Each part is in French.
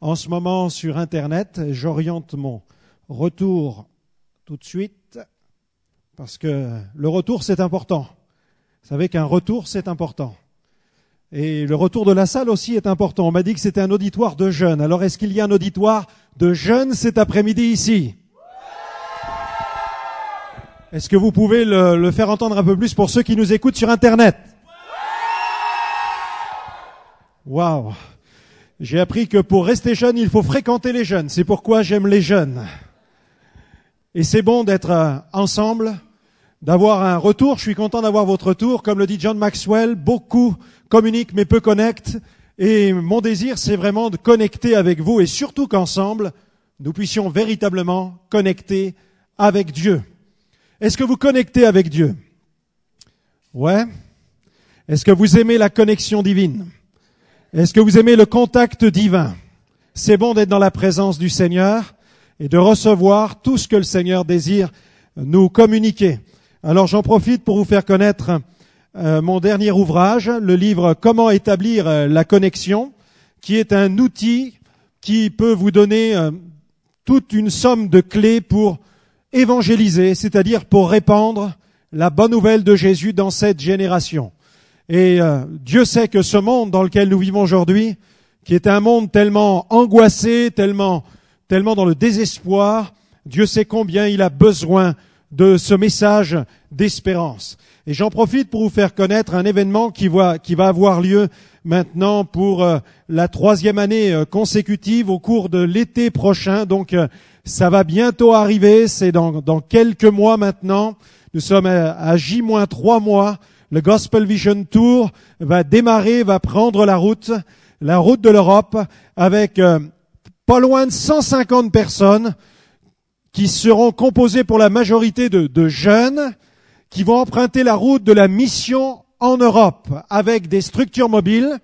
en ce moment sur Internet. J'oriente mon retour tout de suite parce que le retour, c'est important. Vous savez qu'un retour, c'est important. Et le retour de la salle aussi est important. On m'a dit que c'était un auditoire de jeunes. Alors est-ce qu'il y a un auditoire de jeunes cet après-midi ici? Est-ce que vous pouvez le, faire entendre un peu plus pour ceux qui nous écoutent sur Internet? Waouh J'ai appris que pour rester jeune, il faut fréquenter les jeunes. C'est pourquoi j'aime les jeunes. Et c'est bon d'être euh, ensemble, d'avoir un retour. Je suis content d'avoir votre retour. Comme le dit John Maxwell, beaucoup communiquent mais peu connectent. Et mon désir, c'est vraiment de connecter avec vous et surtout qu'ensemble, nous puissions véritablement connecter avec Dieu. Est-ce que vous connectez avec Dieu? Ouais. Est-ce que vous aimez la connexion divine? Est-ce que vous aimez le contact divin? C'est bon d'être dans la présence du Seigneur et de recevoir tout ce que le Seigneur désire nous communiquer. Alors j'en profite pour vous faire connaître euh, mon dernier ouvrage, le livre Comment établir euh, la connexion, qui est un outil qui peut vous donner euh, toute une somme de clés pour évangéliser, c'est-à-dire pour répandre la bonne nouvelle de Jésus dans cette génération. Et Dieu sait que ce monde dans lequel nous vivons aujourd'hui, qui est un monde tellement angoissé, tellement, tellement dans le désespoir, Dieu sait combien il a besoin de ce message d'espérance. Et j'en profite pour vous faire connaître un événement qui va, qui va avoir lieu maintenant pour euh, la troisième année euh, consécutive au cours de l'été prochain. Donc euh, ça va bientôt arriver, c'est dans, dans quelques mois maintenant. Nous sommes à, à J-3 mois. Le Gospel Vision Tour va démarrer, va prendre la route, la route de l'Europe, avec pas loin de 150 personnes qui seront composées pour la majorité de, de jeunes, qui vont emprunter la route de la mission en Europe avec des structures mobiles,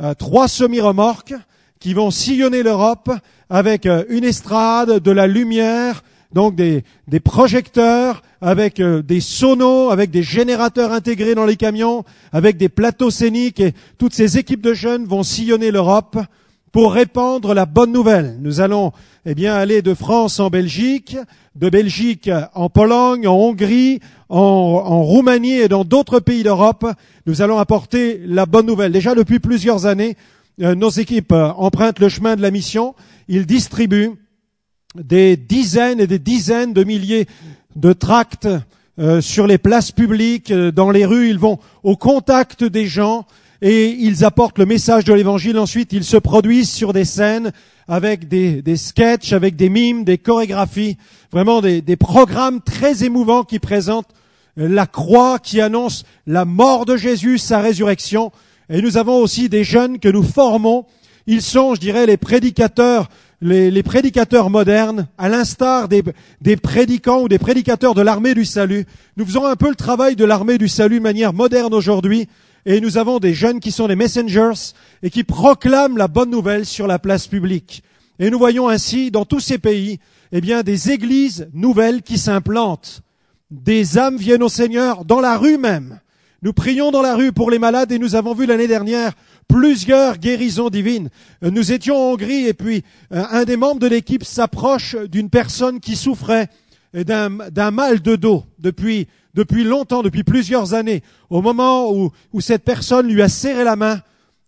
euh, trois semi-remorques qui vont sillonner l'Europe avec euh, une estrade, de la lumière, donc des, projecteurs, avec euh, des sonos, avec des générateurs intégrés dans les camions, avec des plateaux scéniques et toutes ces équipes de jeunes vont sillonner l'Europe pour répandre la bonne nouvelle. Nous allons eh bien aller de France en Belgique, de Belgique en Pologne, en Hongrie, en, en Roumanie et dans d'autres pays d'Europe. Nous allons apporter la bonne nouvelle. Déjà depuis plusieurs années, euh, nos équipes euh, empruntent le chemin de la mission. Ils distribuent des dizaines et des dizaines de milliers de tracts euh, sur les places publiques, dans les rues. Ils vont au contact des gens et ils apportent le message de l'évangile. Ensuite, ils se produisent sur des scènes avec des, des sketchs, avec des mimes, des chorégraphies, vraiment des, des programmes très émouvants qui présentent la croix, qui annonce la mort de Jésus, sa résurrection. Et nous avons aussi des jeunes que nous formons. Ils sont, je dirais, les prédicateurs les, les, prédicateurs modernes, à l'instar des, des, prédicants ou des prédicateurs de l'armée du salut. Nous faisons un peu le travail de l'armée du salut de manière moderne aujourd'hui, et nous avons des jeunes qui sont des messengers et qui proclament la bonne nouvelle sur la place publique. Et nous voyons ainsi dans tous ces pays, eh bien, des églises nouvelles qui s'implantent. Des âmes viennent au Seigneur dans la rue même. Nous prions dans la rue pour les malades et nous avons vu l'année dernière plusieurs guérisons divines. Nous étions en Hongrie et puis euh, un des membres de l'équipe s'approche d'une personne qui souffrait d'un mal de dos depuis depuis longtemps, depuis plusieurs années, au moment où, cette personne lui a serré la main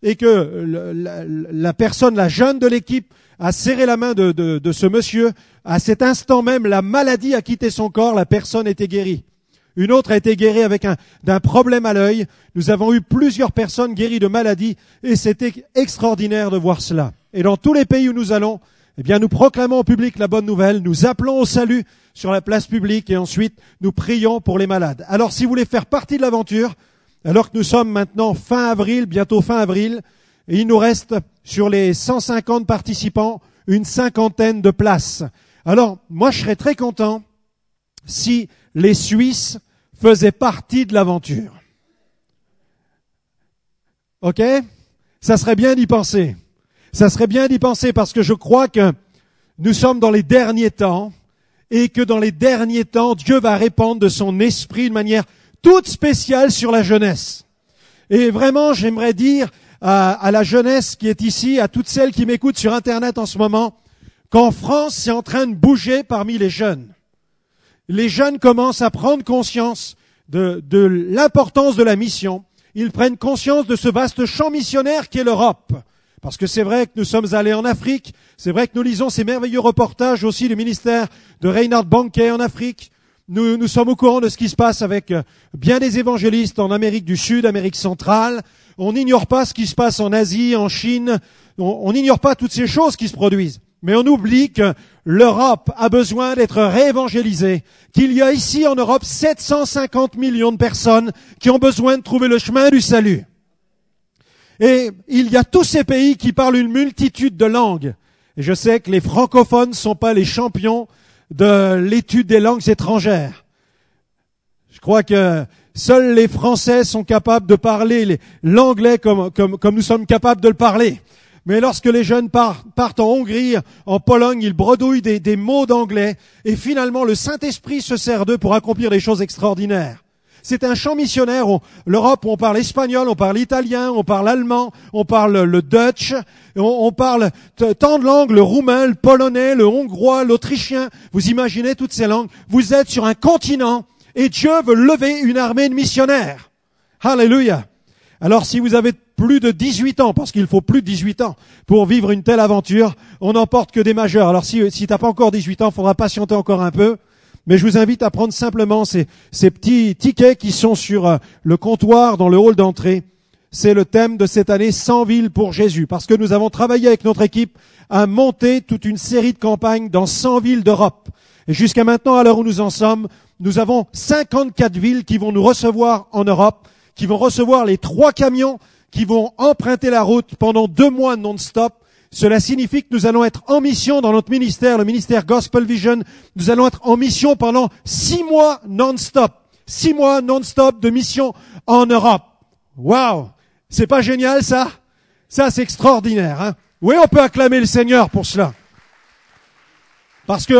et que la, la personne, la jeune de l'équipe, a serré la main de, ce monsieur, à cet instant même, la maladie a quitté son corps, la personne était guérie. Une autre a été guérie avec un, d'un problème à l'œil. Nous avons eu plusieurs personnes guéries de maladies et c'était extraordinaire de voir cela. Et dans tous les pays où nous allons, eh bien, nous proclamons au public la bonne nouvelle, nous appelons au salut sur la place publique et ensuite nous prions pour les malades. Alors, si vous voulez faire partie de l'aventure, alors que nous sommes maintenant fin avril, bientôt fin avril, il nous reste sur les 150 participants une cinquantaine de places. Alors, moi, je serais très content si les Suisses faisaient partie de l'aventure. OK? Ça serait bien d'y penser. Ça serait bien d'y penser parce que je crois que nous sommes dans les derniers temps et que dans les derniers temps, Dieu va répandre de son esprit de manière toute spéciale sur la jeunesse. Et vraiment, j'aimerais dire à la jeunesse qui est ici, à toutes celles qui m'écoutent sur Internet en ce moment, qu'en France, c'est en train de bouger parmi les jeunes. Les jeunes commencent à prendre conscience de, l'importance de la mission. Ils prennent conscience de ce vaste champ missionnaire qui est l'Europe. Parce que c'est vrai que nous sommes allés en Afrique, c'est vrai que nous lisons ces merveilleux reportages aussi du ministère de Reinhard Banquet en Afrique. Nous, nous sommes au courant de ce qui se passe avec euh, bien des évangélistes en Amérique du Sud, Amérique centrale. On n'ignore pas ce qui se passe en Asie, en Chine. On n'ignore pas toutes ces choses qui se produisent. Mais on oublie que l'Europe a besoin d'être réévangélisée, qu'il y a ici en Europe 750 millions de personnes qui ont besoin de trouver le chemin du salut. Et il y a tous ces pays qui parlent une multitude de langues. Et je sais que les francophones ne sont pas les champions de l'étude des langues étrangères. Je crois que seuls les Français sont capables de parler l'anglais comme, comme, comme nous sommes capables de le parler. Mais lorsque les jeunes partent, en Hongrie, en Pologne, ils bredouillent des, mots d'anglais et finalement le Saint-Esprit se sert d'eux pour accomplir des choses extraordinaires. C'est un champ missionnaire. L'Europe, on parle espagnol, on parle italien, on parle allemand, on parle le Dutch, on, on parle tant de langues, le roumain, le polonais, le hongrois, l'autrichien. Vous imaginez toutes ces langues. Vous êtes sur un continent et Dieu veut lever une armée de missionnaires. Alléluia. Alors si vous avez plus de 18 ans, parce qu'il faut plus de 18 ans pour vivre une telle aventure, on n'emporte que des majeurs. Alors si, si t'as pas encore 18 ans, il faudra patienter encore un peu. Mais je vous invite à prendre simplement ces, ces petits tickets qui sont sur euh, le comptoir dans le hall d'entrée. C'est le thème de cette année 100 villes pour Jésus, parce que nous avons travaillé avec notre équipe à monter toute une série de campagnes dans 100 villes d'Europe. Et jusqu'à maintenant, à l'heure où nous en sommes, nous avons 54 villes qui vont nous recevoir en Europe, qui vont recevoir les trois camions qui vont emprunter la route pendant deux mois non-stop cela signifie que nous allons être en mission dans notre ministère, le ministère Gospel Vision. Nous allons être en mission pendant six mois non-stop. Six mois non-stop de mission en Europe. Waouh! C'est pas génial ça? Ça, c'est extraordinaire. Hein? Oui, on peut acclamer le Seigneur pour cela. Parce que,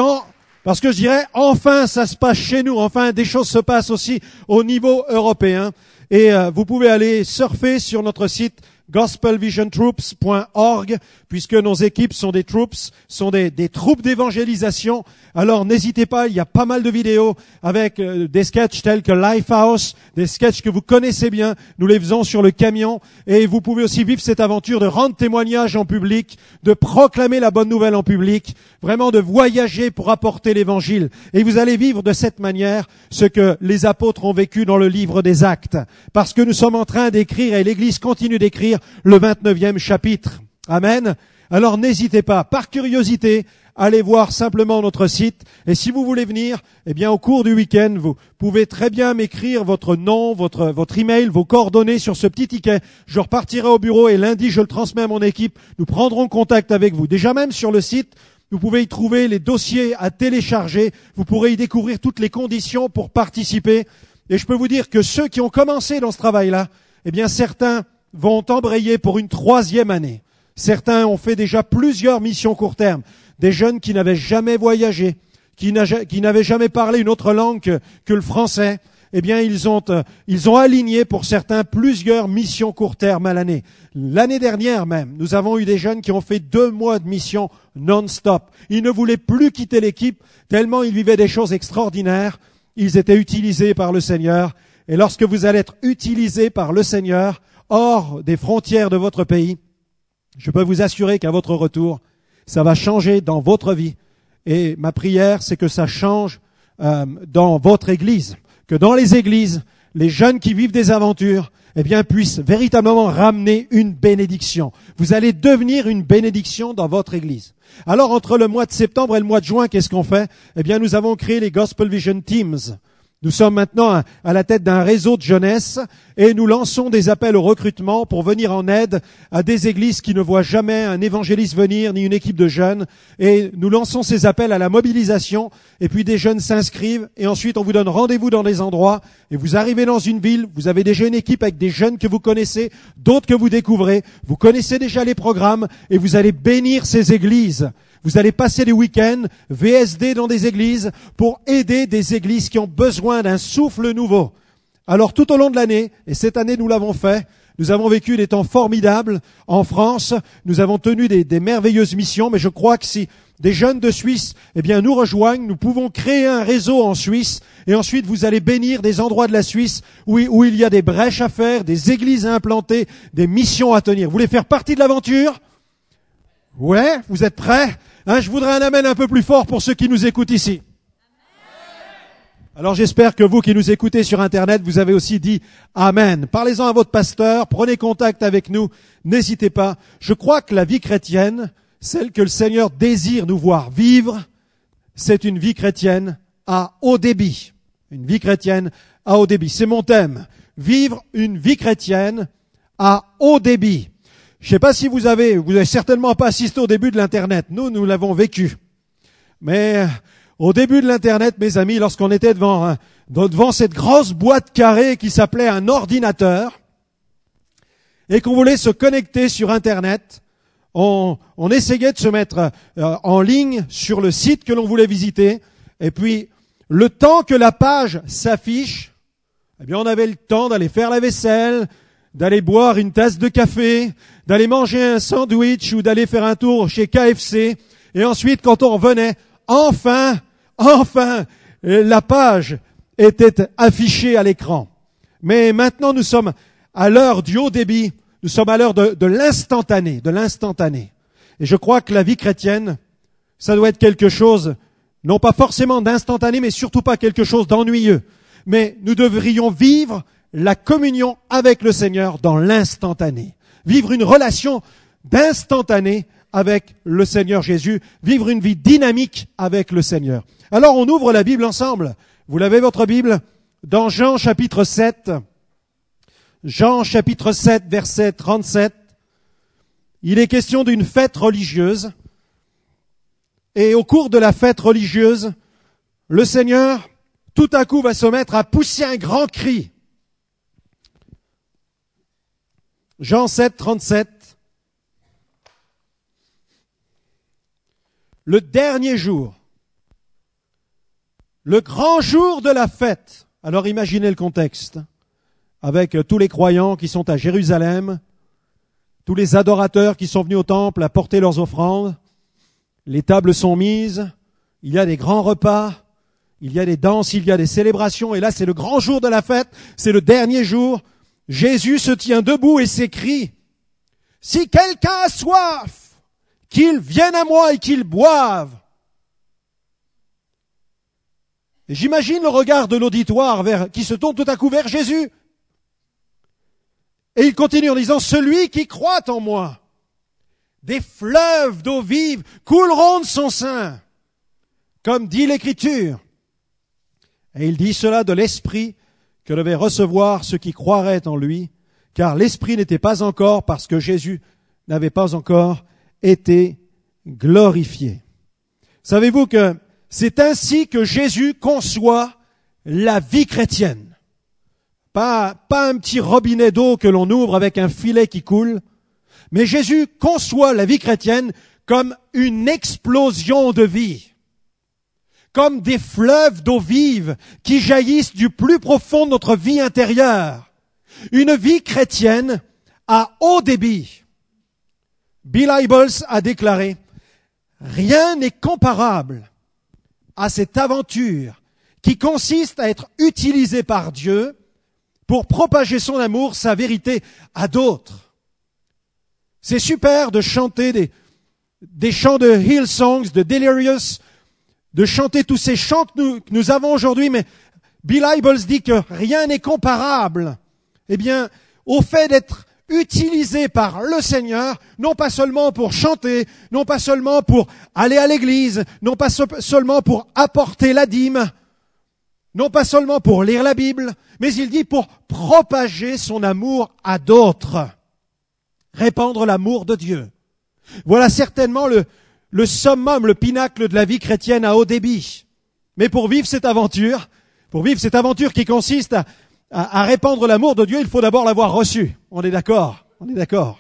parce que je dirais, enfin, ça se passe chez nous. Enfin, des choses se passent aussi au niveau européen. Et euh, vous pouvez aller surfer sur notre site gospelvisiontroops.org, puisque nos équipes sont des troops, sont des, des troupes d'évangélisation. Alors n'hésitez pas, il y a pas mal de vidéos avec euh, des sketchs tels que Lifehouse, des sketchs que vous connaissez bien. Nous les faisons sur le camion, et vous pouvez aussi vivre cette aventure de rendre témoignage en public, de proclamer la bonne nouvelle en public, vraiment de voyager pour apporter l'évangile. Et vous allez vivre de cette manière ce que les apôtres ont vécu dans le livre des Actes, parce que nous sommes en train d'écrire et l'Église continue d'écrire le 29e chapitre. Amen. Alors n'hésitez pas, par curiosité, allez voir simplement notre site. Et si vous voulez venir, eh bien, au cours du week-end, vous pouvez très bien m'écrire votre nom, votre, votre email, vos coordonnées sur ce petit ticket. Je repartirai au bureau et lundi, je le transmets à mon équipe. Nous prendrons contact avec vous. Déjà même sur le site, vous pouvez y trouver les dossiers à télécharger. Vous pourrez y découvrir toutes les conditions pour participer. Et je peux vous dire que ceux qui ont commencé dans ce travail-là, eh bien, certains vont embrayer pour une troisième année. Certains ont fait déjà plusieurs missions court terme. Des jeunes qui n'avaient jamais voyagé, qui n'avaient jamais parlé une autre langue que, le français. Eh bien, ils ont, euh, ils ont aligné pour certains plusieurs missions court terme à l'année. L'année dernière même, nous avons eu des jeunes qui ont fait deux mois de mission non-stop. Ils ne voulaient plus quitter l'équipe tellement ils vivaient des choses extraordinaires. Ils étaient utilisés par le Seigneur. Et lorsque vous allez être utilisés par le Seigneur, hors des frontières de votre pays, je peux vous assurer qu'à votre retour, ça va changer dans votre vie. Et ma prière, c'est que ça change euh, dans votre église, que dans les églises, les jeunes qui vivent des aventures, eh bien, puissent véritablement ramener une bénédiction. Vous allez devenir une bénédiction dans votre église. Alors, entre le mois de septembre et le mois de juin, qu'est-ce qu'on fait? Eh bien, nous avons créé les Gospel Vision Teams. Nous sommes maintenant à la tête d'un réseau de jeunesse et nous lançons des appels au recrutement pour venir en aide à des églises qui ne voient jamais un évangéliste venir ni une équipe de jeunes. Et nous lançons ces appels à la mobilisation et puis des jeunes s'inscrivent et ensuite on vous donne rendez-vous dans des endroits et vous arrivez dans une ville, vous avez déjà une équipe avec des jeunes que vous connaissez, d'autres que vous découvrez, vous connaissez déjà les programmes et vous allez bénir ces églises. Vous allez passer des week-ends VSD dans des églises pour aider des églises qui ont besoin d'un souffle nouveau. Alors tout au long de l'année, et cette année nous l'avons fait, Nous avons vécu des temps formidables en France. Nous avons tenu des, des merveilleuses missions, mais je crois que si des jeunes de Suisse, eh bien, nous rejoignent. Nous pouvons créer un réseau en Suisse et ensuite vous allez bénir des endroits de la Suisse où, où il y a des brèches à faire, des églises à implanter, des missions à tenir. Vous voulez faire partie de l'aventure? Ouais, vous êtes prêts? Hein, je voudrais un amen un peu plus fort pour ceux qui nous écoutent ici. Alors j'espère que vous qui nous écoutez sur Internet, vous avez aussi dit Amen. Parlez-en à votre pasteur, prenez contact avec nous, n'hésitez pas. Je crois que la vie chrétienne, celle que le Seigneur désire nous voir vivre, c'est une vie chrétienne à haut débit. Une vie chrétienne à haut débit. C'est mon thème. Vivre une vie chrétienne à haut débit. Je ne sais pas si vous avez, vous avez certainement pas assisté au début de l'Internet. Nous, nous l'avons vécu. Mais au début de l'Internet, mes amis, lorsqu'on était devant, devant cette grosse boîte carrée qui s'appelait un ordinateur, et qu'on voulait se connecter sur Internet, on, essayait de se mettre euh, en ligne sur le site que l'on voulait visiter, et puis le temps que la page s'affiche, eh bien on avait le temps d'aller faire la vaisselle, d'aller boire une tasse de café, d'aller manger un sandwich ou d'aller faire un tour chez KFC, et ensuite quand on revenait, enfin, enfin, la page était affichée à l'écran. Mais maintenant nous sommes à l'heure du haut débit, nous sommes à l'heure de, l'instantané, de l'instantané. Et je crois que la vie chrétienne, ça doit être quelque chose, non pas forcément d'instantané, mais surtout pas quelque chose d'ennuyeux. Mais nous devrions vivre la communion avec le Seigneur dans l'instantané. Vivre une relation d'instantané avec le Seigneur Jésus, vivre une vie dynamique avec le Seigneur. Alors on ouvre la Bible ensemble. Vous l'avez votre Bible? Dans Jean chapitre 7. Jean chapitre 7 verset 37. Il est question d'une fête religieuse. Et au cours de la fête religieuse, le Seigneur, tout à coup, va se mettre à pousser un grand cri. Jean 7, 37. Le dernier jour, le grand jour de la fête. Alors imaginez le contexte avec tous les croyants qui sont à Jérusalem, tous les adorateurs qui sont venus au temple à porter leurs offrandes. Les tables sont mises, il y a des grands repas, il y a des danses, il y a des célébrations, et là c'est le grand jour de la fête, c'est le dernier jour. Jésus se tient debout et s'écrie, Si quelqu'un a soif, qu'il vienne à moi et qu'il boive. j'imagine le regard de l'auditoire qui se tourne tout à coup vers Jésus. Et il continue en disant, celui qui croit en moi, des fleuves d'eau vive couleront de son sein, comme dit l'Écriture. Et il dit cela de l'Esprit que devait recevoir ceux qui croiraient en lui, car l'Esprit n'était pas encore, parce que Jésus n'avait pas encore été glorifié. Savez-vous que c'est ainsi que Jésus conçoit la vie chrétienne pas, pas un petit robinet d'eau que l'on ouvre avec un filet qui coule, mais Jésus conçoit la vie chrétienne comme une explosion de vie, comme des fleuves d'eau vive qui jaillissent du plus profond de notre vie intérieure. Une vie chrétienne à haut débit. Bill Hybels a déclaré, rien n'est comparable à cette aventure qui consiste à être utilisé par Dieu pour propager son amour, sa vérité à d'autres. C'est super de chanter des, des chants de Hillsongs, de Delirious, de chanter tous ces chants que nous, avons aujourd'hui, mais Bill Hybels dit que rien n'est comparable, eh bien, au fait d'être utilisé par le Seigneur, non pas seulement pour chanter, non pas seulement pour aller à l'église, non pas seulement pour apporter la dîme, non pas seulement pour lire la Bible, mais il dit pour propager son amour à d'autres, répandre l'amour de Dieu. Voilà certainement le, le summum, le pinacle de la vie chrétienne à haut débit. Mais pour vivre cette aventure, pour vivre cette aventure qui consiste à, à, à répandre l'amour de Dieu, il faut d'abord l'avoir reçu. On est d'accord On est d'accord.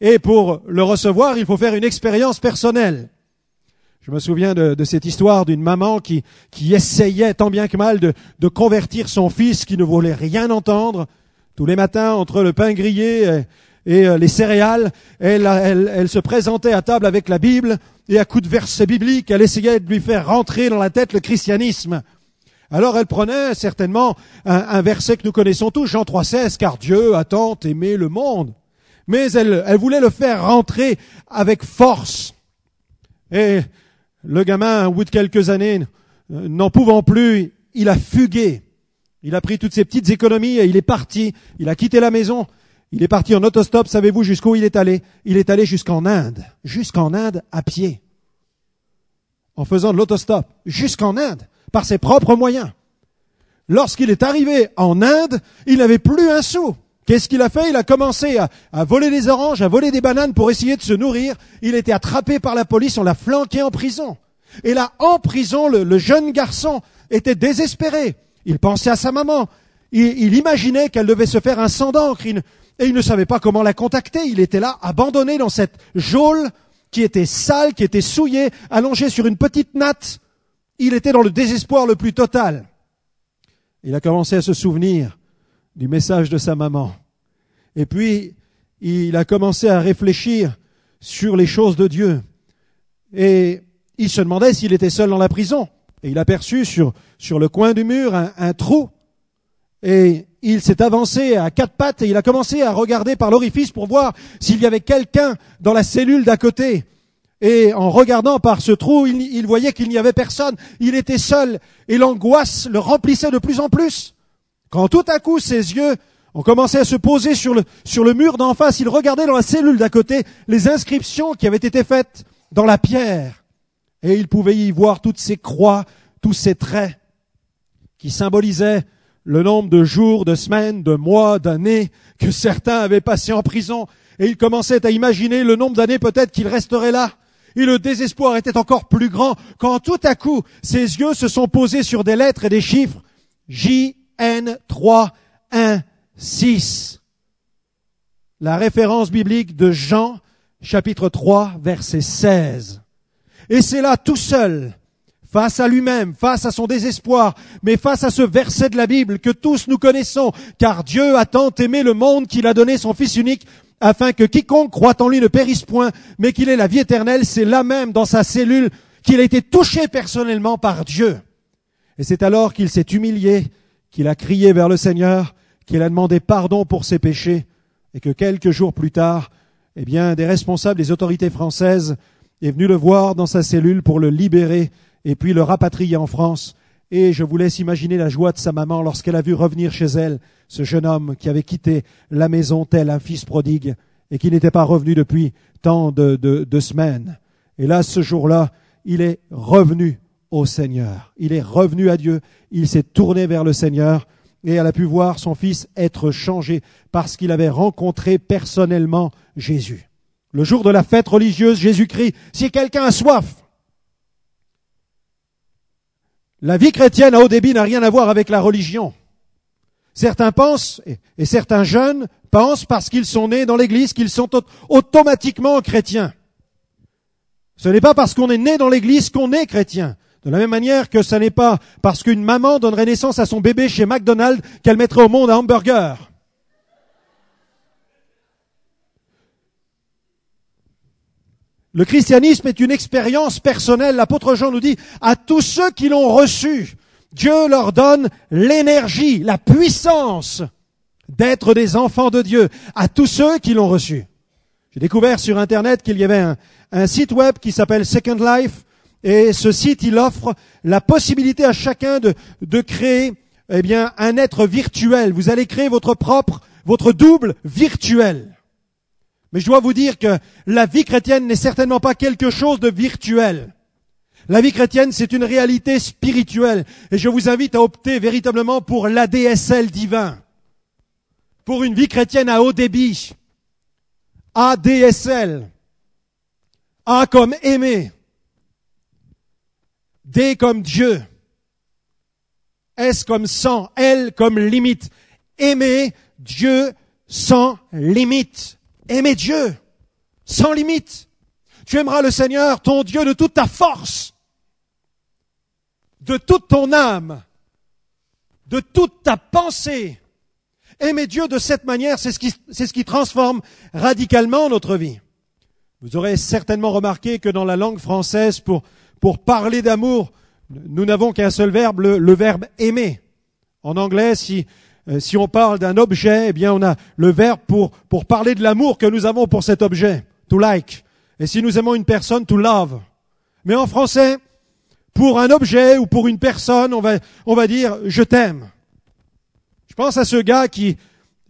Et pour le recevoir, il faut faire une expérience personnelle. Je me souviens de, cette histoire d'une maman qui, qui essayait tant bien que mal de, de convertir son fils qui ne voulait rien entendre. Tous les matins, entre le pain grillé et, les céréales, elle, elle, elle, se présentait à table avec la Bible et à coups de versets bibliques, elle essayait de lui faire rentrer dans la tête le christianisme. Alors elle prenait certainement un, verset que nous connaissons tous, Jean 3,16, car Dieu a tant aimé le monde. Mais elle, elle voulait le faire rentrer avec force. Et le gamin, au bout de quelques années, n'en pouvant plus, il a fugué. Il a pris toutes ses petites économies et il est parti. Il a quitté la maison. Il est parti en autostop. Savez-vous jusqu'où il est allé? Il est allé jusqu'en Inde. Jusqu'en Inde à pied. En faisant de l'autostop. Jusqu'en Inde. Par ses propres moyens. Lorsqu'il est arrivé en Inde, il n'avait plus un sou. Qu'est-ce qu'il a fait? Il a commencé à, voler des oranges, à voler des bananes pour essayer de se nourrir. Il était attrapé par la police, on l'a flanqué en prison. Et là, en prison, le, jeune garçon était désespéré. Il pensait à sa maman. Il, imaginait qu'elle devait se faire un sang d'encre. Et il ne savait pas comment la contacter. Il était là, abandonné dans cette geôle qui était sale, qui était souillée, allongé sur une petite natte. Il était dans le désespoir le plus total. Il a commencé à se souvenir du message de sa maman. Et puis, il a commencé à réfléchir sur les choses de Dieu. Et il se demandait s'il était seul dans la prison. Et il aperçut sur, sur le coin du mur un, un trou. Et il s'est avancé à quatre pattes et il a commencé à regarder par l'orifice pour voir s'il y avait quelqu'un dans la cellule d'à côté. Et en regardant par ce trou, il, voyait qu'il n'y avait personne. Il était seul et l'angoisse le remplissait de plus en plus. Quand tout à coup ses yeux ont commencé à se poser sur le, sur le mur d'en face, il regardait dans la cellule d'à côté les inscriptions qui avaient été faites dans la pierre et il pouvait y voir toutes ces croix, tous ces traits qui symbolisaient le nombre de jours, de semaines, de mois, d'années que certains avaient passé en prison. Et il commençait à imaginer le nombre d'années peut-être qu'il resterait là. Et le désespoir était encore plus grand quand tout à coup ses yeux se sont posés sur des lettres et des chiffres. J, N, 3, 1, 6. La référence biblique de Jean, chapitre 3, verset 16. Et c'est là tout seul, face à lui-même, face à son désespoir, mais face à ce verset de la Bible que tous nous connaissons, car Dieu a tant aimé le monde qu'il a donné son Fils unique, afin que quiconque croit en lui ne périsse point, mais qu'il ait la vie éternelle, c'est là même dans sa cellule qu'il a été touché personnellement par Dieu. Et c'est alors qu'il s'est humilié, qu'il a crié vers le Seigneur, qu'il a demandé pardon pour ses péchés, et que quelques jours plus tard, eh bien, des responsables des autorités françaises est venu le voir dans sa cellule pour le libérer et puis le rapatrier en France. Et je vous laisse imaginer la joie de sa maman lorsqu'elle a vu revenir chez elle ce jeune homme qui avait quitté la maison tel un fils prodigue et qui n'était pas revenu depuis tant de, de semaines. Et là, ce jour-là, il est revenu au Seigneur. Il est revenu à Dieu. Il s'est tourné vers le Seigneur et elle a pu voir son fils être changé parce qu'il avait rencontré personnellement Jésus le jour de la fête religieuse, Jésus-Christ, si quelqu'un a soif, la vie chrétienne à haut débit n'a rien à voir avec la religion. Certains pensent, et certains jeunes pensent parce qu'ils sont nés dans l'église qu'ils sont automatiquement chrétiens. Ce n'est pas parce qu'on est né dans l'église qu'on est chrétien. De la même manière que ce n'est pas parce qu'une maman donnerait naissance à son bébé chez McDonald's qu'elle mettrait au monde un hamburger. Le christianisme est une expérience personnelle. L'apôtre Jean nous dit, à tous ceux qui l'ont reçu, Dieu leur donne l'énergie, la puissance d'être des enfants de Dieu, à tous ceux qui l'ont reçu. J'ai découvert sur Internet qu'il y avait un, site web qui s'appelle Second Life, et ce site, il offre la possibilité à chacun de, de créer eh bien, un être virtuel. Vous allez créer votre propre, votre double virtuel. Mais je dois vous dire que la vie chrétienne n'est certainement pas quelque chose de virtuel. La vie chrétienne, c'est une réalité spirituelle. Et je vous invite à opter véritablement pour l'ADSL divin. Pour une vie chrétienne à haut débit. ADSL. A comme aimer. D comme Dieu. S comme sang. L comme limite. Aimer Dieu sans limite aimer Dieu sans limite. Tu aimeras le Seigneur, ton Dieu, de toute ta force, de toute ton âme, de toute ta pensée Aimer Dieu de cette manière, c'est ce qui, transforme radicalement notre vie. Vous aurez certainement remarqué que dans la langue française, pour, parler d'amour, nous n'avons qu'un seul verbe, le, verbe aimer. En anglais, si, si on parle d'un objet, eh bien, on a le verbe pour, pour parler de l'amour que nous avons pour cet objet, to like. Et si nous aimons une personne, to love. Mais en français, pour un objet ou pour une personne, on va, on va dire je t'aime. Je pense à ce gars qui,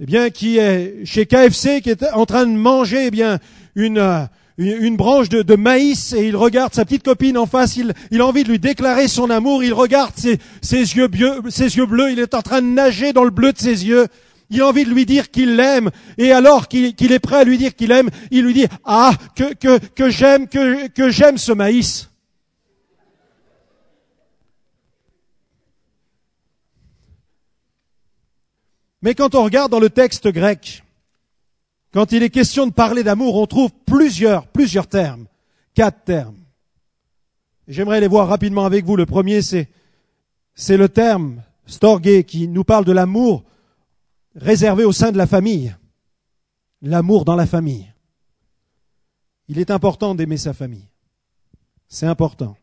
eh bien, qui est chez KFC, qui est en train de manger, eh bien, une, euh, une branche de, maïs et il regarde sa petite copine en face, il, a envie de lui déclarer son amour, il regarde ses, yeux bleus, il est en train de nager dans le bleu de ses yeux, il a envie de lui dire qu'il l'aime, et alors qu'il est prêt à lui dire qu'il aime, il lui dit, ah, que, j'aime, que j'aime ce maïs. Mais quand on regarde dans le texte grec, quand il est question de parler d'amour, on trouve plusieurs, plusieurs termes, quatre termes. J'aimerais les voir rapidement avec vous. Le premier, c'est, le terme storgé qui nous parle de l'amour réservé au sein de la famille. L'amour dans la famille. Il est important d'aimer sa famille. C'est important.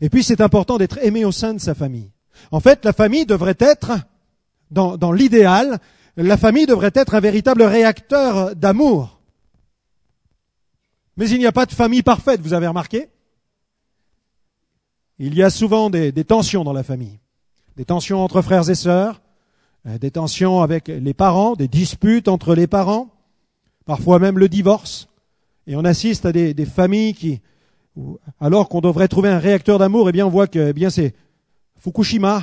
Et puis c'est important d'être aimé au sein de sa famille. En fait, la famille devrait être, dans l'idéal, la famille devrait être un véritable réacteur d'amour. Mais il n'y a pas de famille parfaite, vous avez remarqué? Il y a souvent des, tensions dans la famille. Des tensions entre frères et sœurs, euh, des tensions avec les parents, des disputes entre les parents, parfois même le divorce. Et on assiste à des, familles qui, alors qu'on devrait trouver un réacteur d'amour, eh bien on voit que eh c'est Fukushima,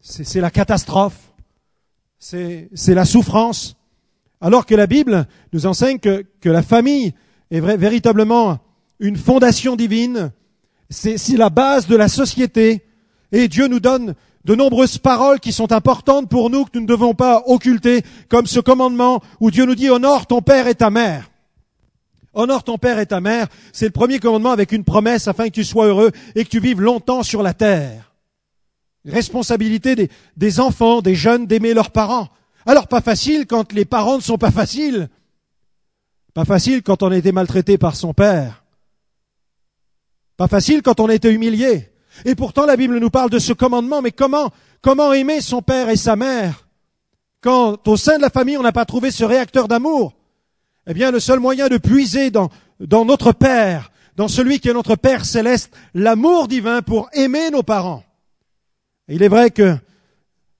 c'est la catastrophe c'est la souffrance. Alors que la Bible nous enseigne que, la famille est véritablement une fondation divine, c'est la base de la société, et Dieu nous donne de nombreuses paroles qui sont importantes pour nous, que nous ne devons pas occulter, comme ce commandement où Dieu nous dit honore ton père et ta mère. Honore ton père et ta mère, c'est le premier commandement avec une promesse afin que tu sois heureux et que tu vives longtemps sur la terre. Responsabilité des, enfants, des jeunes, d'aimer leurs parents. Alors pas facile quand les parents ne sont pas faciles. Pas facile quand on a été maltraité par son père. Pas facile quand on a été humilié. Et pourtant la Bible nous parle de ce commandement, mais comment, comment aimer son père et sa mère quand au sein de la famille on n'a pas trouvé ce réacteur d'amour? Eh bien le seul moyen de puiser dans, dans notre Père, dans celui qui est notre Père céleste, l'amour divin pour aimer nos parents il est vrai que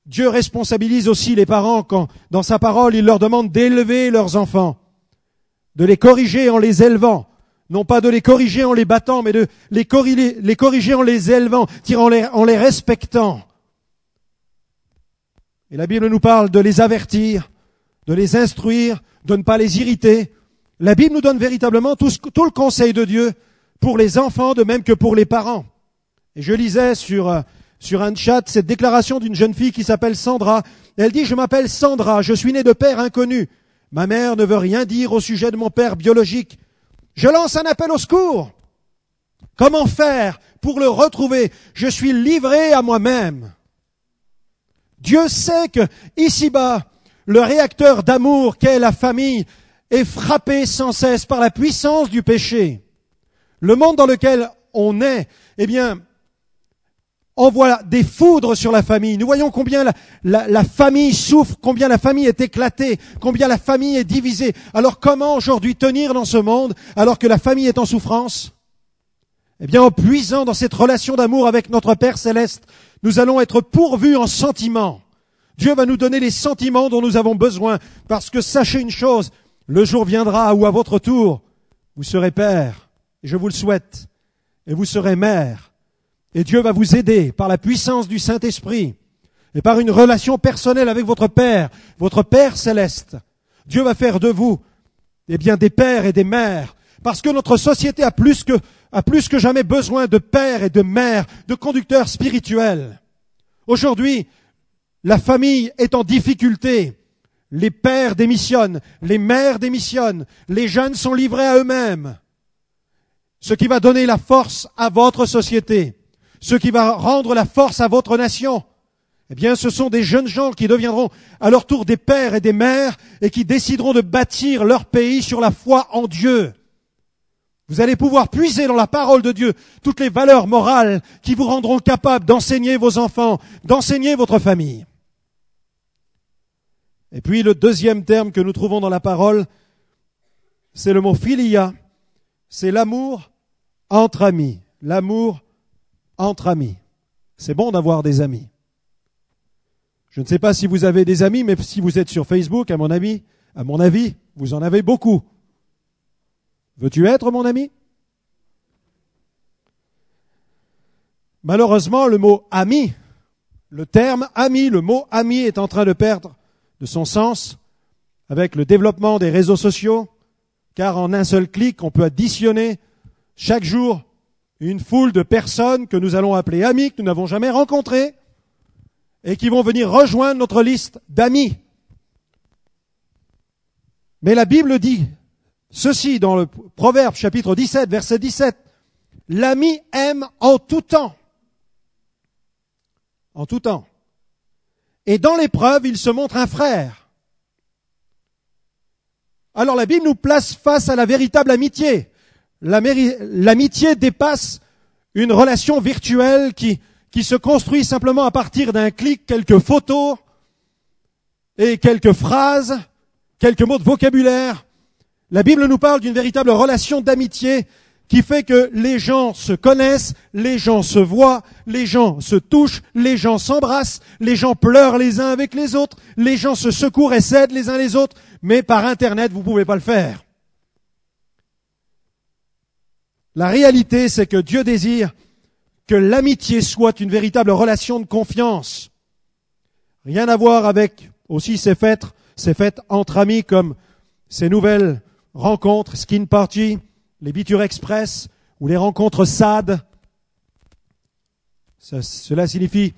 Dieu responsabilise aussi les parents quand, dans sa parole, il leur demande d'élever leurs enfants, de les corriger en les élevant, non pas de les corriger en les battant, mais de les corriger, en les élevant, en les, respectant. Et la Bible nous parle de les avertir, de les instruire, de ne pas les irriter. La Bible nous donne véritablement tout, tout le conseil de Dieu pour les enfants, de même que pour les parents. Et je lisais sur euh, sur un chat cette déclaration d'une jeune fille qui s'appelle Sandra. Elle dit, je m'appelle Sandra, je suis née de père inconnu. Ma mère ne veut rien dire au sujet de mon père biologique. Je lance un appel au secours. Comment faire pour le retrouver? Je suis livré à moi-même. Dieu sait que, ici-bas, le réacteur d'amour qu'est la famille est frappé sans cesse par la puissance du péché. Le monde dans lequel on est, eh bien, envoie des foudres sur la famille. Nous voyons combien la, famille souffre, combien la famille est éclatée, combien la famille est divisée. Alors comment aujourd'hui tenir dans ce monde alors que la famille est en souffrance? Eh bien en puisant dans cette relation d'amour avec notre Père céleste, nous allons être pourvus en sentiments. Dieu va nous donner les sentiments dont nous avons besoin parce que sachez une chose, le jour viendra où à votre tour, vous serez père, et je vous le souhaite, et vous serez mère et Dieu va vous aider par la puissance du Saint-Esprit et par une relation personnelle avec votre Père, votre Père céleste. Dieu va faire de vous, eh bien, des pères et des mères. Parce que notre société a plus que, a plus que jamais besoin de pères et de mères, de conducteurs spirituels. Aujourd'hui, la famille est en difficulté. Les pères démissionnent, les mères démissionnent, les jeunes sont livrés à eux-mêmes. Ce qui va donner la force à votre société ce qui va rendre la force à votre nation, eh bien, ce sont des jeunes gens qui deviendront à leur tour des pères et des mères et qui décideront de bâtir leur pays sur la foi en Dieu. Vous allez pouvoir puiser dans la parole de Dieu toutes les valeurs morales qui vous rendront capables d'enseigner vos enfants, d'enseigner votre famille. Et puis le deuxième terme que nous trouvons dans la parole, c'est le mot philia. C'est l'amour entre amis. L'amour entre amis. C'est bon d'avoir des amis. Je ne sais pas si vous avez des amis, mais si vous êtes sur Facebook, à mon avis, à mon avis, vous en avez beaucoup. Veux-tu être mon ami? Malheureusement, le mot ami, le terme ami, le mot ami est en train de perdre de son sens avec le développement des réseaux sociaux, car en un seul clic, on peut additionner chaque jour une foule de personnes que nous allons appeler amis, que nous n'avons jamais rencontrées, et qui vont venir rejoindre notre liste d'amis. Mais la Bible dit ceci dans le Proverbe chapitre 17, verset 17. L'ami aime en tout temps. En tout temps. Et dans l'épreuve, il se montre un frère. Alors la Bible nous place face à la véritable amitié. L'amitié dépasse une relation virtuelle qui, qui se construit simplement à partir d'un clic, quelques photos et quelques phrases, quelques mots de vocabulaire. La Bible nous parle d'une véritable relation d'amitié qui fait que les gens se connaissent, les gens se voient, les gens se touchent, les gens s'embrassent, les gens pleurent les uns avec les autres, les gens se secourent et s'aident les uns les autres, mais par Internet, vous ne pouvez pas le faire. La réalité, c'est que Dieu désire que l'amitié soit une véritable relation de confiance. Rien à voir avec aussi ces fêtes, ces fêtes entre amis comme ces nouvelles rencontres, skin party, les bitures express ou les rencontres SAD. cela signifie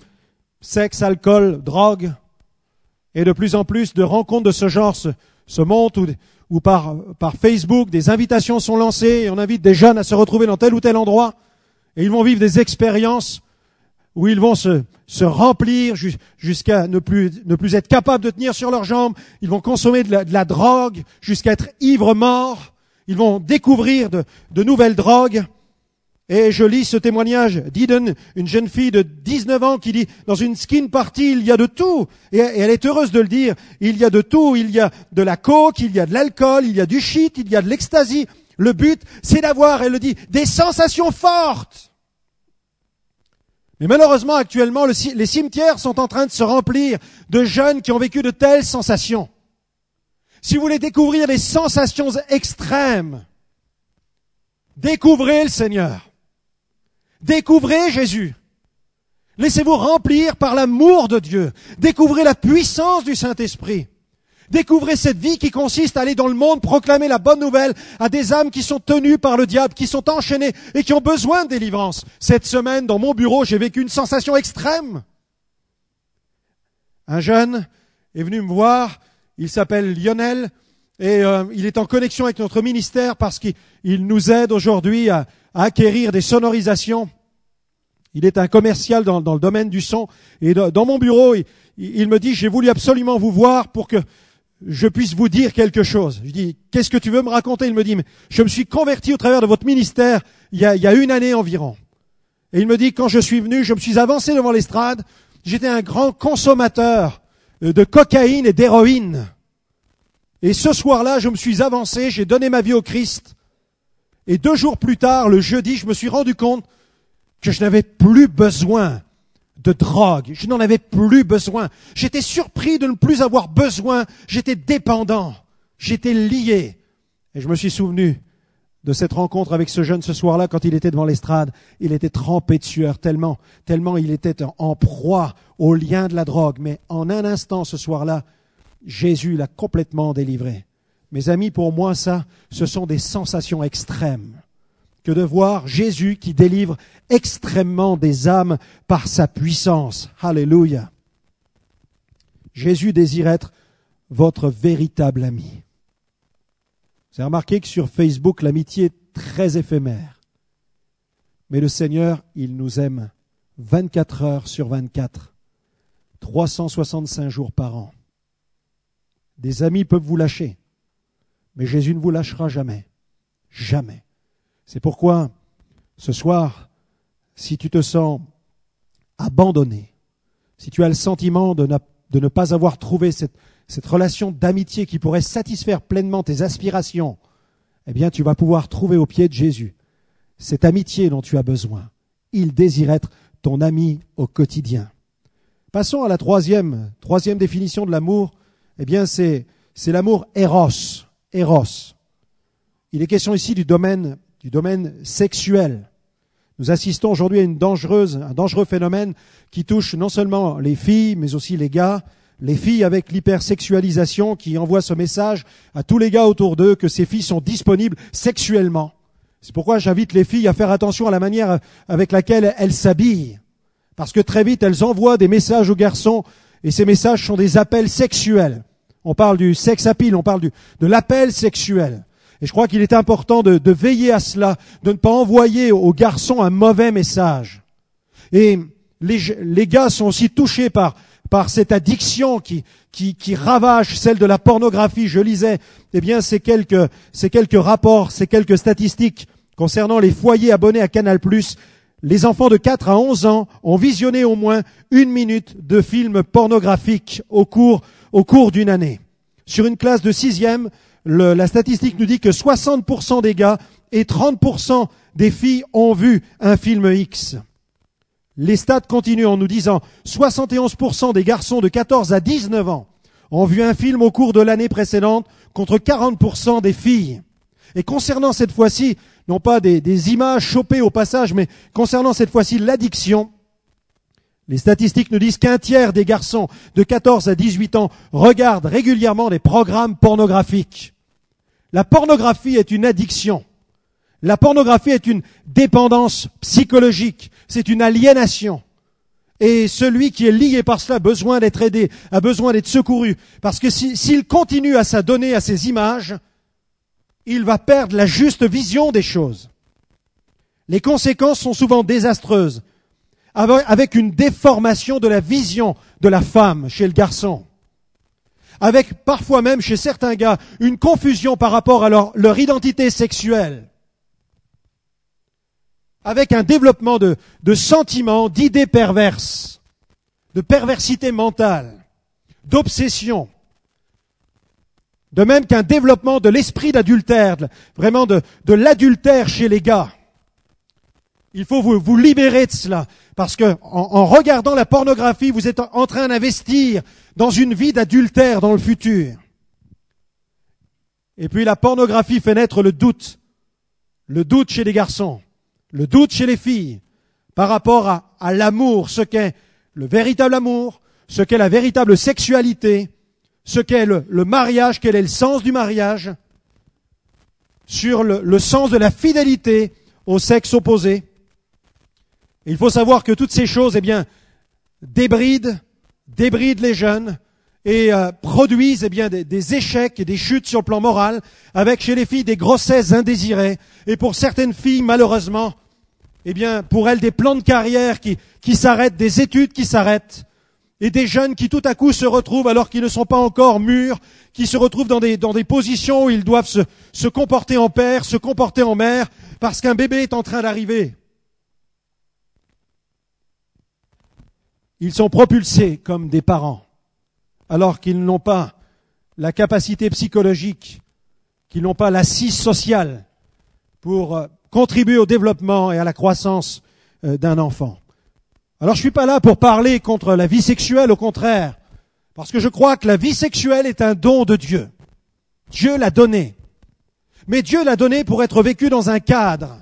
sexe, alcool, drogue. Et de plus en plus de rencontres de ce genre se, montent ou par, Facebook, des invitations sont lancées et on invite des jeunes à se retrouver dans tel ou tel endroit et ils vont vivre des expériences où ils vont se, se remplir jusqu'à ne plus, ne plus être capables de tenir sur leurs jambes. Ils vont consommer de la, drogue jusqu'à être ivres morts. Ils vont découvrir de nouvelles drogues. Et je lis ce témoignage d'Eden, une jeune fille de 19 ans qui dit, dans une skin party, il y a de tout. Et elle est heureuse de le dire. Il y a de tout. Il y a de la coke, il y a de l'alcool, il y a du shit, il y a de l'ecstasy. Le but, c'est d'avoir, elle le dit, des sensations fortes. Mais malheureusement, actuellement, les cimetières sont en train de se remplir de jeunes qui ont vécu de telles sensations. Si vous voulez découvrir des sensations extrêmes, découvrez le Seigneur. Découvrez Jésus. Laissez-vous remplir par l'amour de Dieu. Découvrez la puissance du Saint-Esprit. Découvrez cette vie qui consiste à aller dans le monde proclamer la bonne nouvelle à des âmes qui sont tenues par le diable, qui sont enchaînées et qui ont besoin de délivrance. Cette semaine, dans mon bureau, j'ai vécu une sensation extrême. Un jeune est venu me voir, il s'appelle Lionel, et euh, il est en connexion avec notre ministère parce qu'il nous aide aujourd'hui à, acquérir des sonorisations. Il est un commercial dans, le domaine du son. Et dans, mon bureau, il me dit, j'ai voulu absolument vous voir pour que je puisse vous dire quelque chose. Je dis, qu'est-ce que tu veux me raconter? Il me dit, je me suis converti au travers de votre ministère il y, a, il y a une année environ. Et il me dit, quand je suis venu, je me suis avancé devant l'estrade, j'étais un grand consommateur euh, de cocaïne et d'héroïne. Et ce soir-là, je me suis avancé, j'ai donné ma vie au Christ. Et deux jours plus tard, le jeudi, je me suis rendu compte que je n'avais plus besoin de drogue. Je n'en avais plus besoin. J'étais surpris de ne plus avoir besoin. J'étais dépendant. J'étais lié. Et je me suis souvenu de cette rencontre avec ce jeune ce soir-là quand il était devant l'estrade. Il était trempé de sueur tellement, tellement il était en proie au lien de la drogue. Mais en un instant ce soir-là, Jésus l'a complètement délivré. Mes amis, pour moi, ça, ce sont des sensations extrêmes que de voir Jésus qui délivre extrêmement des âmes par sa puissance. Alléluia. Jésus désire être votre véritable ami. Vous avez remarqué que sur Facebook, l'amitié est très éphémère. Mais le Seigneur, il nous aime 24 heures sur 24, 365 jours par an. Des amis peuvent vous lâcher, mais Jésus ne vous lâchera jamais. Jamais. C'est pourquoi, ce soir, si tu te sens abandonné, si tu as le sentiment de ne, pas avoir trouvé cette, relation d'amitié qui pourrait satisfaire pleinement tes aspirations, eh bien tu vas pouvoir trouver au pied de Jésus cette amitié dont tu as besoin. Il désire être ton ami au quotidien. Passons à la troisième, troisième définition de l'amour. Eh bien, c'est, c'est l'amour eros. Eros. Il est question ici du domaine, du domaine sexuel. Nous assistons aujourd'hui à une dangereuse, un dangereux phénomène qui touche non seulement les filles, mais aussi les gars. Les filles avec l'hypersexualisation qui envoient ce message à tous les gars autour d'eux que ces filles sont disponibles sexuellement. C'est pourquoi j'invite les filles à faire attention à la manière avec laquelle elles s'habillent. Parce que très vite, elles envoient des messages aux garçons et ces messages sont des appels sexuels. On parle du sex appeal, on parle de l'appel sexuel. Et je crois qu'il est important de, veiller à cela, de ne pas envoyer aux garçons un mauvais message. Et les, les gars sont aussi touchés par, cette addiction qui, ravage celle de la pornographie. Je lisais, eh bien, ces quelques, rapports, ces quelques statistiques concernant les foyers abonnés à Canal+. Les enfants de 4 à 11 ans ont visionné au moins une minute de films pornographiques au cours, au cours d'une année. Sur une classe de sixième, la statistique nous dit que 60% des gars et 30% des filles ont vu un film X. Les stats continuent en nous disant 71% des garçons de 14 à 19 ans ont vu un film au cours de l'année précédente contre 40% des filles. Et concernant cette fois-ci, non pas des, des, images chopées au passage, mais concernant cette fois-ci l'addiction, les statistiques nous disent qu'un tiers des garçons de 14 à 18 ans regardent régulièrement des programmes pornographiques. La pornographie est une addiction. La pornographie est une dépendance psychologique, c'est une aliénation. Et celui qui est lié par cela a besoin d'être aidé, a besoin d'être secouru. Parce que s'il continue à s'adonner à ces images, il va perdre la juste vision des choses. Les conséquences sont souvent désastreuses, avec une déformation de la vision de la femme chez le garçon avec parfois même chez certains gars une confusion par rapport à leur, identité sexuelle avec un développement de, sentiments, d'idées perverses, de perversité mentale, d'obsession. De même qu'un développement de l'esprit d'adultère, vraiment de, l'adultère chez les gars. Il faut vous libérer de cela, parce que en, regardant la pornographie, vous êtes en train d'investir dans une vie d'adultère dans le futur. Et puis la pornographie fait naître le doute, le doute chez les garçons le doute chez les filles par rapport à, l'amour, ce qu'est le véritable amour, ce qu'est la véritable sexualité, ce qu'est le, mariage, quel est le sens du mariage, sur le sens de la fidélité au sexe opposé. Il faut savoir que toutes ces choses, eh bien, débrident, débrident les jeunes et euh, produisent eh bien des, des, échecs et des chutes sur le plan moral, avec chez les filles des grossesses indésirées, et pour certaines filles, malheureusement, eh bien, pour elles, des plans de carrière qui, qui s'arrêtent, des études qui s'arrêtent, et des jeunes qui tout à coup se retrouvent, alors qu'ils ne sont pas encore mûrs, qui se retrouvent dans des, dans des positions où ils doivent se, se comporter en père, se comporter en mère, parce qu'un bébé est en train d'arriver. Ils sont propulsés comme des parents, alors qu'ils n'ont pas la capacité psychologique, qu'ils n'ont pas l'assise sociale pour euh, contribuer au développement et à la croissance euh, d'un enfant. Alors je suis pas là pour parler contre la vie sexuelle, au contraire, parce que je crois que la vie sexuelle est un don de Dieu. Dieu l'a donné. Mais Dieu l'a donné pour être vécu dans un cadre.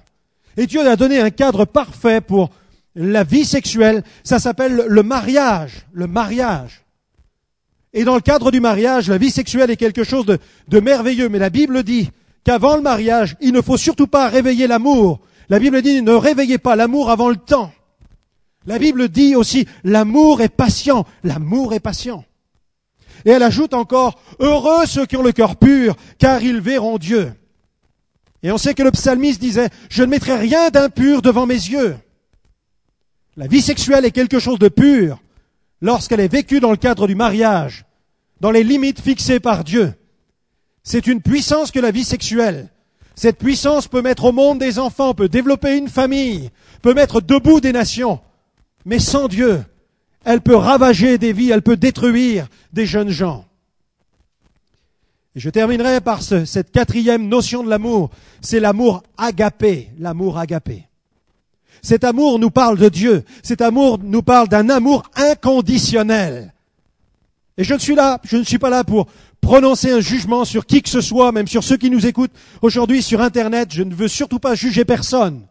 Et Dieu l'a donné un cadre parfait pour la vie sexuelle. Ça s'appelle le mariage. Le mariage. Et dans le cadre du mariage, la vie sexuelle est quelque chose de, merveilleux. Mais la Bible dit qu'avant le mariage, il ne faut surtout pas réveiller l'amour. La Bible dit ne réveillez pas l'amour avant le temps. La Bible dit aussi l'amour est patient. L'amour est patient. Et elle ajoute encore heureux ceux qui ont le cœur pur, car ils verront Dieu. Et on sait que le psalmiste disait je ne mettrai rien d'impur devant mes yeux. La vie sexuelle est quelque chose de pur. lorsqu'elle est vécue dans le cadre du mariage, dans les limites fixées par Dieu, c'est une puissance que la vie sexuelle. Cette puissance peut mettre au monde des enfants, peut développer une famille, peut mettre debout des nations. Mais sans Dieu, elle peut ravager des vies, elle peut détruire des jeunes gens. Je terminerai par cette quatrième notion de l'amour, c'est l'amour agapé, l'amour agapé. Cet amour nous parle de Dieu, cet amour nous parle d'un amour inconditionnel. Et je ne suis là, je ne suis pas là pour prononcer un jugement sur qui que ce soit, même sur ceux qui nous écoutent aujourd'hui sur Internet. Je ne veux surtout pas juger personne.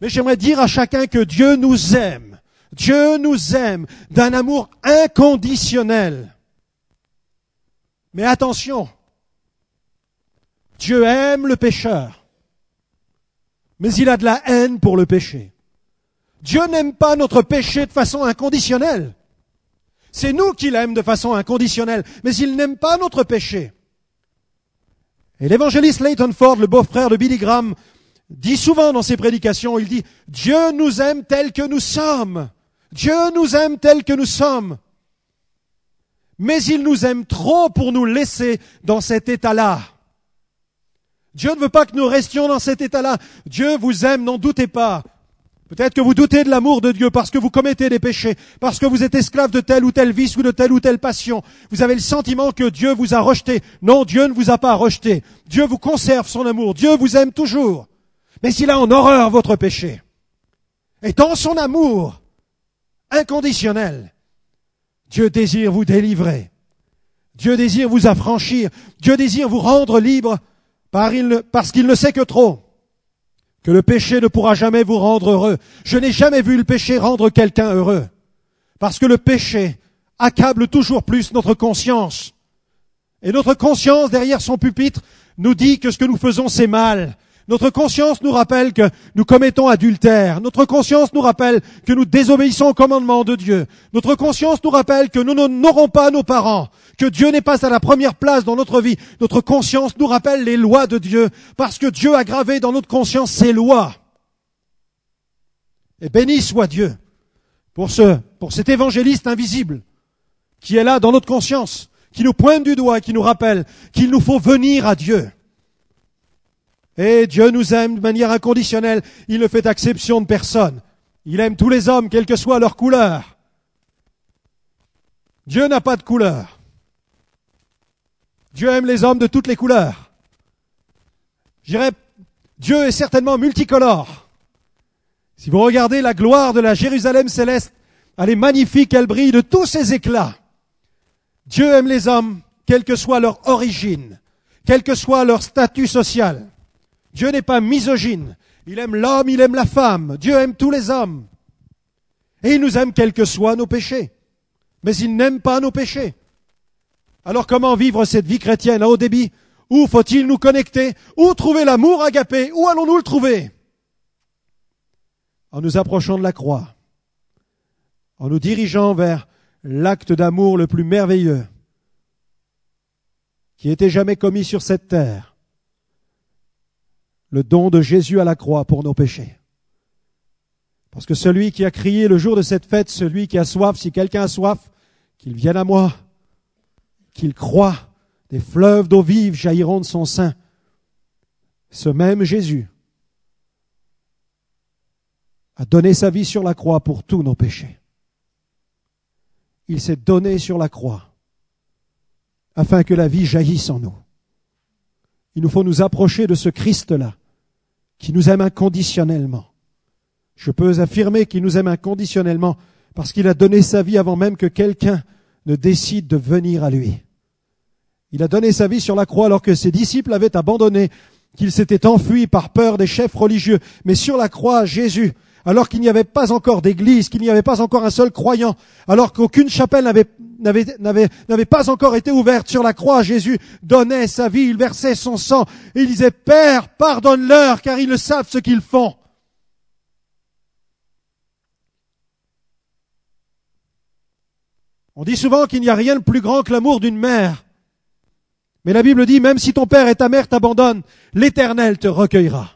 Mais j'aimerais dire à chacun que Dieu nous aime. Dieu nous aime d'un amour inconditionnel. Mais attention, Dieu aime le pécheur, mais il a de la haine pour le péché. Dieu n'aime pas notre péché de façon inconditionnelle. C'est nous qui l'aime de façon inconditionnelle, mais il n'aime pas notre péché. Et l'évangéliste Leighton Ford, le beau-frère de Billy Graham, dit souvent dans ses prédications, il dit, Dieu nous aime tel que nous sommes. Dieu nous aime tel que nous sommes. Mais il nous aime trop pour nous laisser dans cet état-là. Dieu ne veut pas que nous restions dans cet état-là. Dieu vous aime, n'en doutez pas. Peut-être que vous doutez de l'amour de Dieu parce que vous commettez des péchés, parce que vous êtes esclave de tel ou tel vice ou de telle ou telle passion. Vous avez le sentiment que Dieu vous a rejeté. Non, Dieu ne vous a pas rejeté. Dieu vous conserve son amour. Dieu vous aime toujours. Mais il a en horreur votre péché. Et dans son amour inconditionnel, Dieu désire vous délivrer. Dieu désire vous affranchir. Dieu désire vous rendre libre parce qu'il ne sait que trop que le péché ne pourra jamais vous rendre heureux. Je n'ai jamais vu le péché rendre quelqu'un heureux. Parce que le péché accable toujours plus notre conscience. Et notre conscience, derrière son pupitre, nous dit que ce que nous faisons, c'est mal. Notre conscience nous rappelle que nous commettons adultère. Notre conscience nous rappelle que nous désobéissons au commandement de Dieu. Notre conscience nous rappelle que nous n'aurons pas nos parents, que Dieu n'est pas à la première place dans notre vie. Notre conscience nous rappelle les lois de Dieu, parce que Dieu a gravé dans notre conscience ses lois. Et béni soit Dieu pour ce, pour cet évangéliste invisible qui est là dans notre conscience, qui nous pointe du doigt qui nous rappelle qu'il nous faut venir à Dieu. Et Dieu nous aime de manière inconditionnelle. Il ne fait exception de personne. Il aime tous les hommes, quelle que soit leur couleur. Dieu n'a pas de couleur. Dieu aime les hommes de toutes les couleurs. Je Dieu est certainement multicolore. Si vous regardez la gloire de la Jérusalem céleste, elle est magnifique, elle brille de tous ses éclats. Dieu aime les hommes, quelle que soit leur origine, quel que soit leur statut social. Dieu n'est pas misogyne. Il aime l'homme, il aime la femme. Dieu aime tous les hommes. Et il nous aime quels que soient nos péchés. Mais il n'aime pas nos péchés. Alors comment vivre cette vie chrétienne à haut débit? Où faut-il nous connecter? Où trouver l'amour agapé? Où allons-nous le trouver? En nous approchant de la croix. En nous dirigeant vers l'acte d'amour le plus merveilleux qui était jamais commis sur cette terre le don de Jésus à la croix pour nos péchés. Parce que celui qui a crié le jour de cette fête, celui qui a soif, si quelqu'un a soif, qu'il vienne à moi, qu'il croit, des fleuves d'eau vive jailliront de son sein. Ce même Jésus a donné sa vie sur la croix pour tous nos péchés. Il s'est donné sur la croix afin que la vie jaillisse en nous. Il nous faut nous approcher de ce Christ-là qui nous aime inconditionnellement. Je peux affirmer qu'il nous aime inconditionnellement parce qu'il a donné sa vie avant même que quelqu'un ne décide de venir à lui. Il a donné sa vie sur la croix alors que ses disciples l'avaient abandonné, qu'il s'était enfui par peur des chefs religieux. Mais sur la croix, Jésus alors qu'il n'y avait pas encore d'église, qu'il n'y avait pas encore un seul croyant, alors qu'aucune chapelle n'avait, pas encore été ouverte sur la croix, Jésus donnait sa vie, il versait son sang, il disait, Père, pardonne-leur, car ils ne savent ce qu'ils font. On dit souvent qu'il n'y a rien de plus grand que l'amour d'une mère. Mais la Bible dit, même si ton père et ta mère t'abandonnent, l'Éternel te recueillera.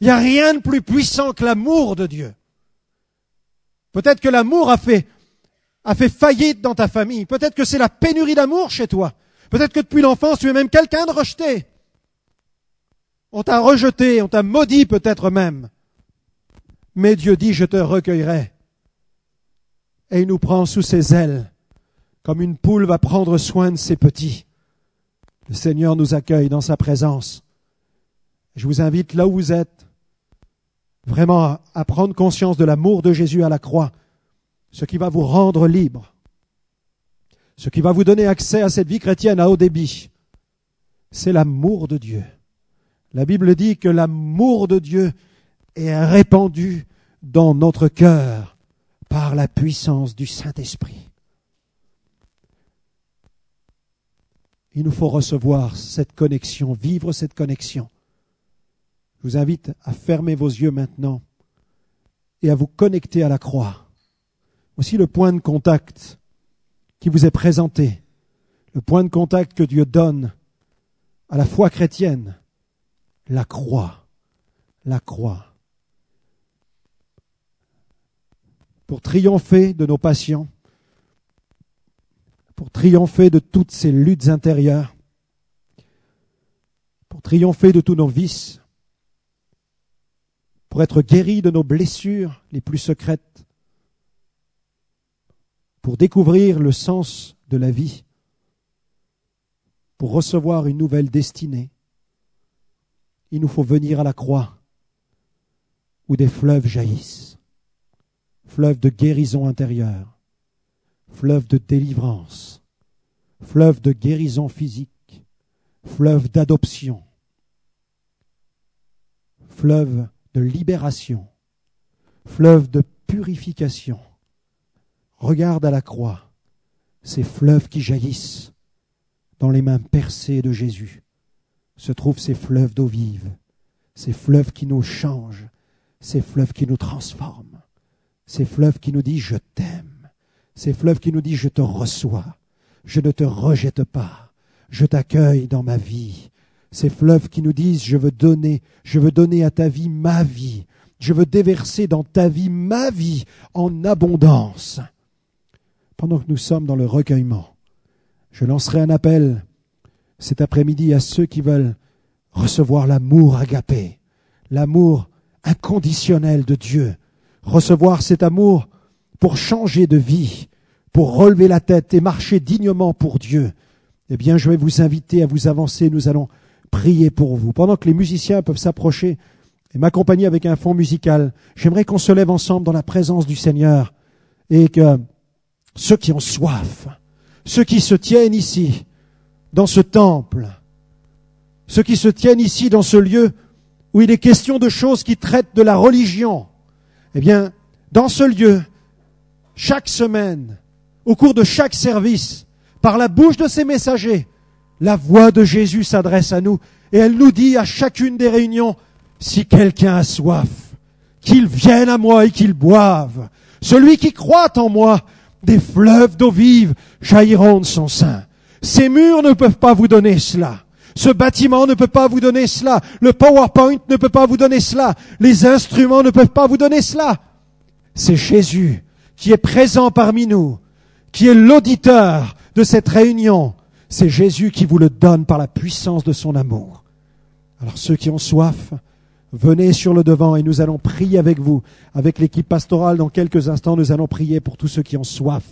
Il n'y a rien de plus puissant que l'amour de Dieu. Peut-être que l'amour a fait, a fait faillite dans ta famille. Peut-être que c'est la pénurie d'amour chez toi. Peut-être que depuis l'enfance, tu es même quelqu'un de rejeté. On t'a rejeté, on t'a maudit peut-être même. Mais Dieu dit, je te recueillerai. Et il nous prend sous ses ailes, comme une poule va prendre soin de ses petits. Le Seigneur nous accueille dans sa présence. Je vous invite là où vous êtes, vraiment à prendre conscience de l'amour de Jésus à la croix, ce qui va vous rendre libre, ce qui va vous donner accès à cette vie chrétienne à haut débit. C'est l'amour de Dieu. La Bible dit que l'amour de Dieu est répandu dans notre cœur par la puissance du Saint-Esprit. Il nous faut recevoir cette connexion, vivre cette connexion. Je vous invite à fermer vos yeux maintenant et à vous connecter à la croix. Voici le point de contact qui vous est présenté, le point de contact que Dieu donne à la foi chrétienne, la croix, la croix. Pour triompher de nos passions, pour triompher de toutes ces luttes intérieures, pour triompher de tous nos vices, pour être guéris de nos blessures les plus secrètes, pour découvrir le sens de la vie, pour recevoir une nouvelle destinée, il nous faut venir à la croix où des fleuves jaillissent, fleuves de guérison intérieure, fleuve de délivrance, fleuve de guérison physique, fleuve d'adoption, fleuve de libération, fleuve de purification. Regarde à la croix ces fleuves qui jaillissent dans les mains percées de Jésus. Se trouvent ces fleuves d'eau vive, ces fleuves qui nous changent, ces fleuves qui nous transforment, ces fleuves qui nous disent je t'aime ces fleuves qui nous disent je te reçois, je ne te rejette pas, je t'accueille dans ma vie. Ces fleuves qui nous disent je veux donner, je veux donner à ta vie ma vie, je veux déverser dans ta vie ma vie en abondance. Pendant que nous sommes dans le recueillement, je lancerai un appel cet après-midi à ceux qui veulent recevoir l'amour agapé, l'amour inconditionnel de Dieu, recevoir cet amour pour changer de vie, pour relever la tête et marcher dignement pour Dieu, eh bien, je vais vous inviter à vous avancer. Nous allons prier pour vous. Pendant que les musiciens peuvent s'approcher et m'accompagner avec un fond musical, j'aimerais qu'on se lève ensemble dans la présence du Seigneur et que ceux qui ont soif, ceux qui se tiennent ici, dans ce temple, ceux qui se tiennent ici dans ce lieu où il est question de choses qui traitent de la religion, eh bien, dans ce lieu, chaque semaine, au cours de chaque service, par la bouche de ses messagers, la voix de Jésus s'adresse à nous et elle nous dit à chacune des réunions, si quelqu'un a soif, qu'il vienne à moi et qu'il boive. Celui qui croit en moi, des fleuves d'eau vive jailliront de son sein. Ces murs ne peuvent pas vous donner cela. Ce bâtiment ne peut pas vous donner cela. Le PowerPoint ne peut pas vous donner cela. Les instruments ne peuvent pas vous donner cela. C'est Jésus qui est présent parmi nous, qui est l'auditeur de cette réunion, c'est Jésus qui vous le donne par la puissance de son amour. Alors ceux qui ont soif, venez sur le devant et nous allons prier avec vous, avec l'équipe pastorale. Dans quelques instants, nous allons prier pour tous ceux qui ont soif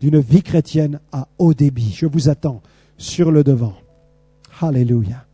d'une vie chrétienne à haut débit. Je vous attends sur le devant. Alléluia.